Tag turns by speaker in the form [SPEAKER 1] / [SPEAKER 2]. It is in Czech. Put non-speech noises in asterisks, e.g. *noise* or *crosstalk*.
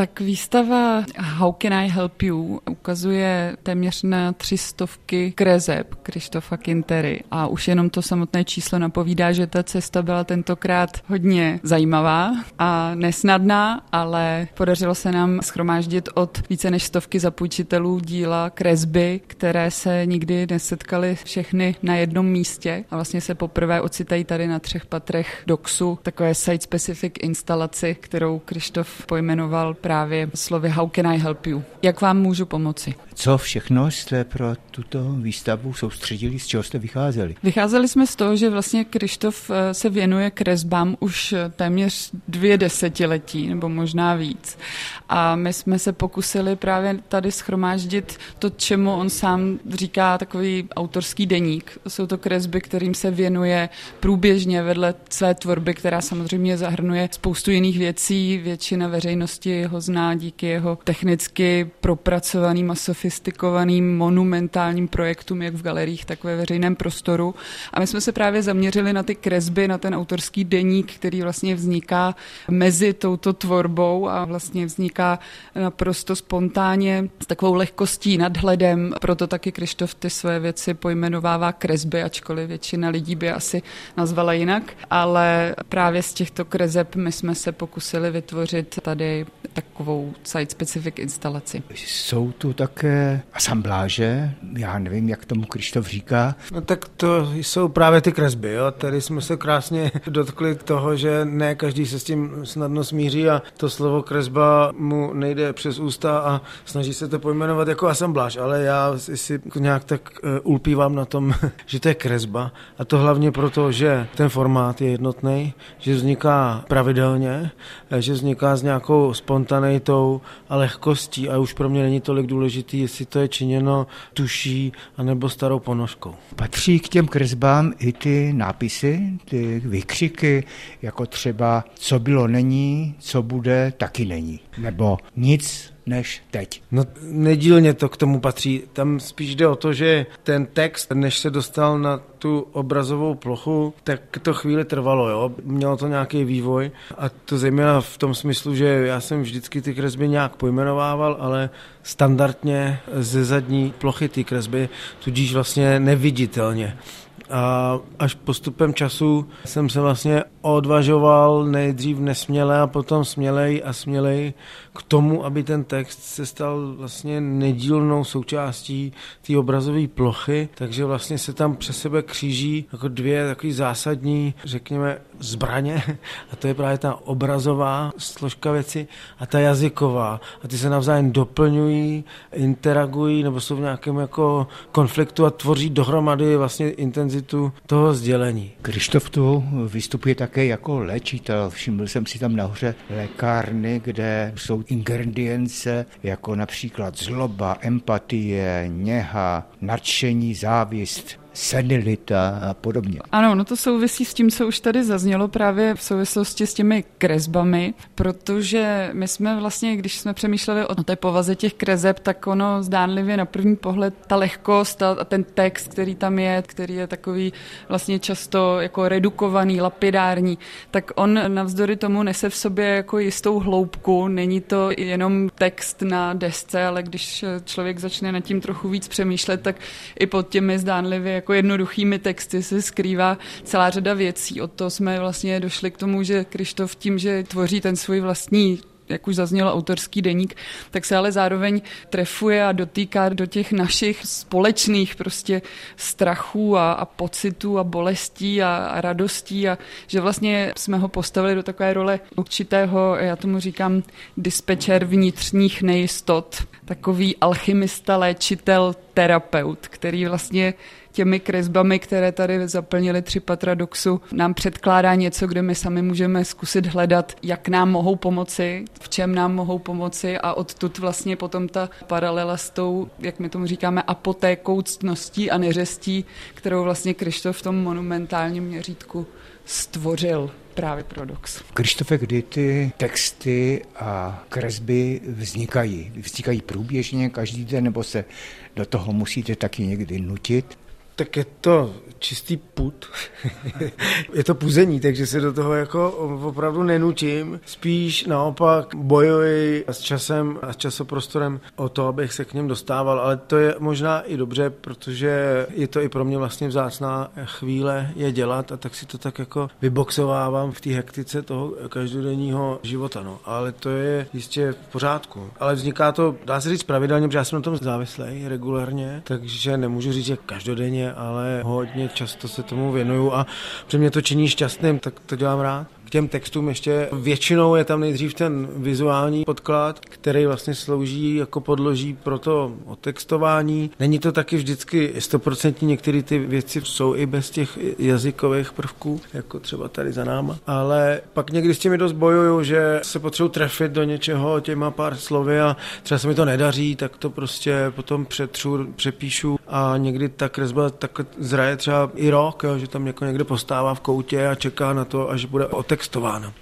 [SPEAKER 1] Tak výstava How can I help you ukazuje téměř na tři stovky krezeb Krištofa Kintery. A už jenom to samotné číslo napovídá, že ta cesta byla tentokrát hodně zajímavá a nesnadná, ale podařilo se nám schromáždit od více než stovky zapůjčitelů díla kresby, které se nikdy nesetkaly všechny na jednom místě. A vlastně se poprvé ocitají tady na třech patrech DOXu, takové site-specific instalaci, kterou Krištof pojmenoval právě slovy How can I help you? Jak vám můžu pomoci?
[SPEAKER 2] Co všechno jste pro tuto výstavu soustředili, z čeho jste vycházeli?
[SPEAKER 1] Vycházeli jsme z toho, že vlastně Krištof eh, se věnuje kresbám už eh, téměř dvě desetiletí, nebo možná víc. A my jsme se pokusili právě tady schromáždit to, čemu on sám říká takový autorský deník. Jsou to kresby, kterým se věnuje průběžně vedle své tvorby, která samozřejmě zahrnuje spoustu jiných věcí. Většina veřejnosti ho zná díky jeho technicky propracovaným a sofistikovaným monumentálním projektům, jak v galeriích, tak ve veřejném prostoru. A my jsme se právě zaměřili na ty kresby, na ten autorský deník, který vlastně vzniká mezi touto tvorbou a vlastně vzniká naprosto spontánně s takovou lehkostí, nadhledem. Proto taky Krištof ty své věci pojmenovává kresby, ačkoliv většina lidí by asi nazvala jinak. Ale právě z těchto kreseb my jsme se pokusili vytvořit tady takovou site-specific instalaci.
[SPEAKER 2] Jsou tu také asambláže, já nevím, jak tomu Krištof říká.
[SPEAKER 3] No tak to jsou právě ty kresby, jo. Tady jsme se krásně *laughs* dotkli toho, že ne každý se s tím snadno smíří a to slovo kresba mu nejde přes ústa a snaží se to pojmenovat jako asambláž, ale já si nějak tak eh, ulpívám na tom, *laughs* že to je kresba a to hlavně proto, že ten formát je jednotný, že vzniká pravidelně, eh, že vzniká s nějakou spontaneitou a lehkostí a už pro mě není tolik důležitý, jestli to je činěno tuší anebo starou ponožkou.
[SPEAKER 2] Patří k těm kresbám i ty nápisy, ty vykřiky, jako třeba co bylo není, co bude, taky není. Nebo nic než teď.
[SPEAKER 3] No nedílně to k tomu patří. Tam spíš jde o to, že ten text, než se dostal na tu obrazovou plochu, tak to chvíli trvalo, jo. Mělo to nějaký vývoj a to zejména v tom smyslu, že já jsem vždycky ty kresby nějak pojmenovával, ale standardně ze zadní plochy ty kresby, tudíž vlastně neviditelně. A až postupem času jsem se vlastně odvažoval nejdřív nesměle a potom smělej a smělej k tomu, aby ten text se stal vlastně nedílnou součástí té obrazové plochy, takže vlastně se tam přes sebe kříží jako dvě takové zásadní, řekněme, zbraně. A to je právě ta obrazová složka věci a ta jazyková. A ty se navzájem doplňují, interagují nebo jsou v nějakém jako konfliktu a tvoří dohromady vlastně intenzitu toho sdělení.
[SPEAKER 2] Krištof tu vystupuje také jako léčitel. Všiml jsem si tam nahoře lékárny, kde jsou ingredience jako například zloba, empatie, něha, nadšení, závist, senilita a podobně.
[SPEAKER 1] Ano, no to souvisí s tím, co už tady zaznělo právě v souvislosti s těmi kresbami, protože my jsme vlastně, když jsme přemýšleli o té povaze těch kreseb, tak ono zdánlivě na první pohled ta lehkost a, ten text, který tam je, který je takový vlastně často jako redukovaný, lapidární, tak on navzdory tomu nese v sobě jako jistou hloubku. Není to jenom text na desce, ale když člověk začne nad tím trochu víc přemýšlet, tak i pod těmi zdánlivě jako jednoduchými texty se skrývá celá řada věcí. Od toho jsme vlastně došli k tomu, že Krištof tím, že tvoří ten svůj vlastní jak už zaznělo, autorský deník, tak se ale zároveň trefuje a dotýká do těch našich společných prostě strachů a, a pocitů a bolestí a, a radostí a že vlastně jsme ho postavili do takové role určitého, já tomu říkám, dispečer vnitřních nejistot, takový alchymista, léčitel, terapeut, který vlastně těmi kresbami, které tady zaplnili tři patra doxu, nám předkládá něco, kde my sami můžeme zkusit hledat, jak nám mohou pomoci, v čem nám mohou pomoci a odtud vlastně potom ta paralela s tou, jak my tomu říkáme, apotékou ctností a neřestí, kterou vlastně Krištof v tom monumentálním měřítku stvořil právě pro Dox.
[SPEAKER 2] Krištofe, kdy ty texty a kresby vznikají? Vznikají průběžně každý den, nebo se do toho musíte taky někdy nutit?
[SPEAKER 3] Tak je to čistý put. *laughs* je to puzení, takže se do toho jako opravdu nenutím. Spíš naopak bojuji s časem a s časoprostorem o to, abych se k něm dostával, ale to je možná i dobře, protože je to i pro mě vlastně vzácná chvíle je dělat a tak si to tak jako vyboxovávám v té hektice toho každodenního života. No. Ale to je jistě v pořádku. Ale vzniká to, dá se říct pravidelně, protože já jsem na tom závislý regulárně, takže nemůžu říct, že každodenně, ale hodně často se tomu věnuju a protože mě to činí šťastným, tak to dělám rád těm textům ještě většinou je tam nejdřív ten vizuální podklad, který vlastně slouží jako podloží pro to otextování. Není to taky vždycky stoprocentní, některé ty věci jsou i bez těch jazykových prvků, jako třeba tady za náma. Ale pak někdy s těmi dost bojuju, že se potřebuji trefit do něčeho těma pár slovy a třeba se mi to nedaří, tak to prostě potom přetřu, přepíšu a někdy ta kresba tak zraje třeba i rok, jo, že tam jako někde postává v koutě a čeká na to, až bude otextována.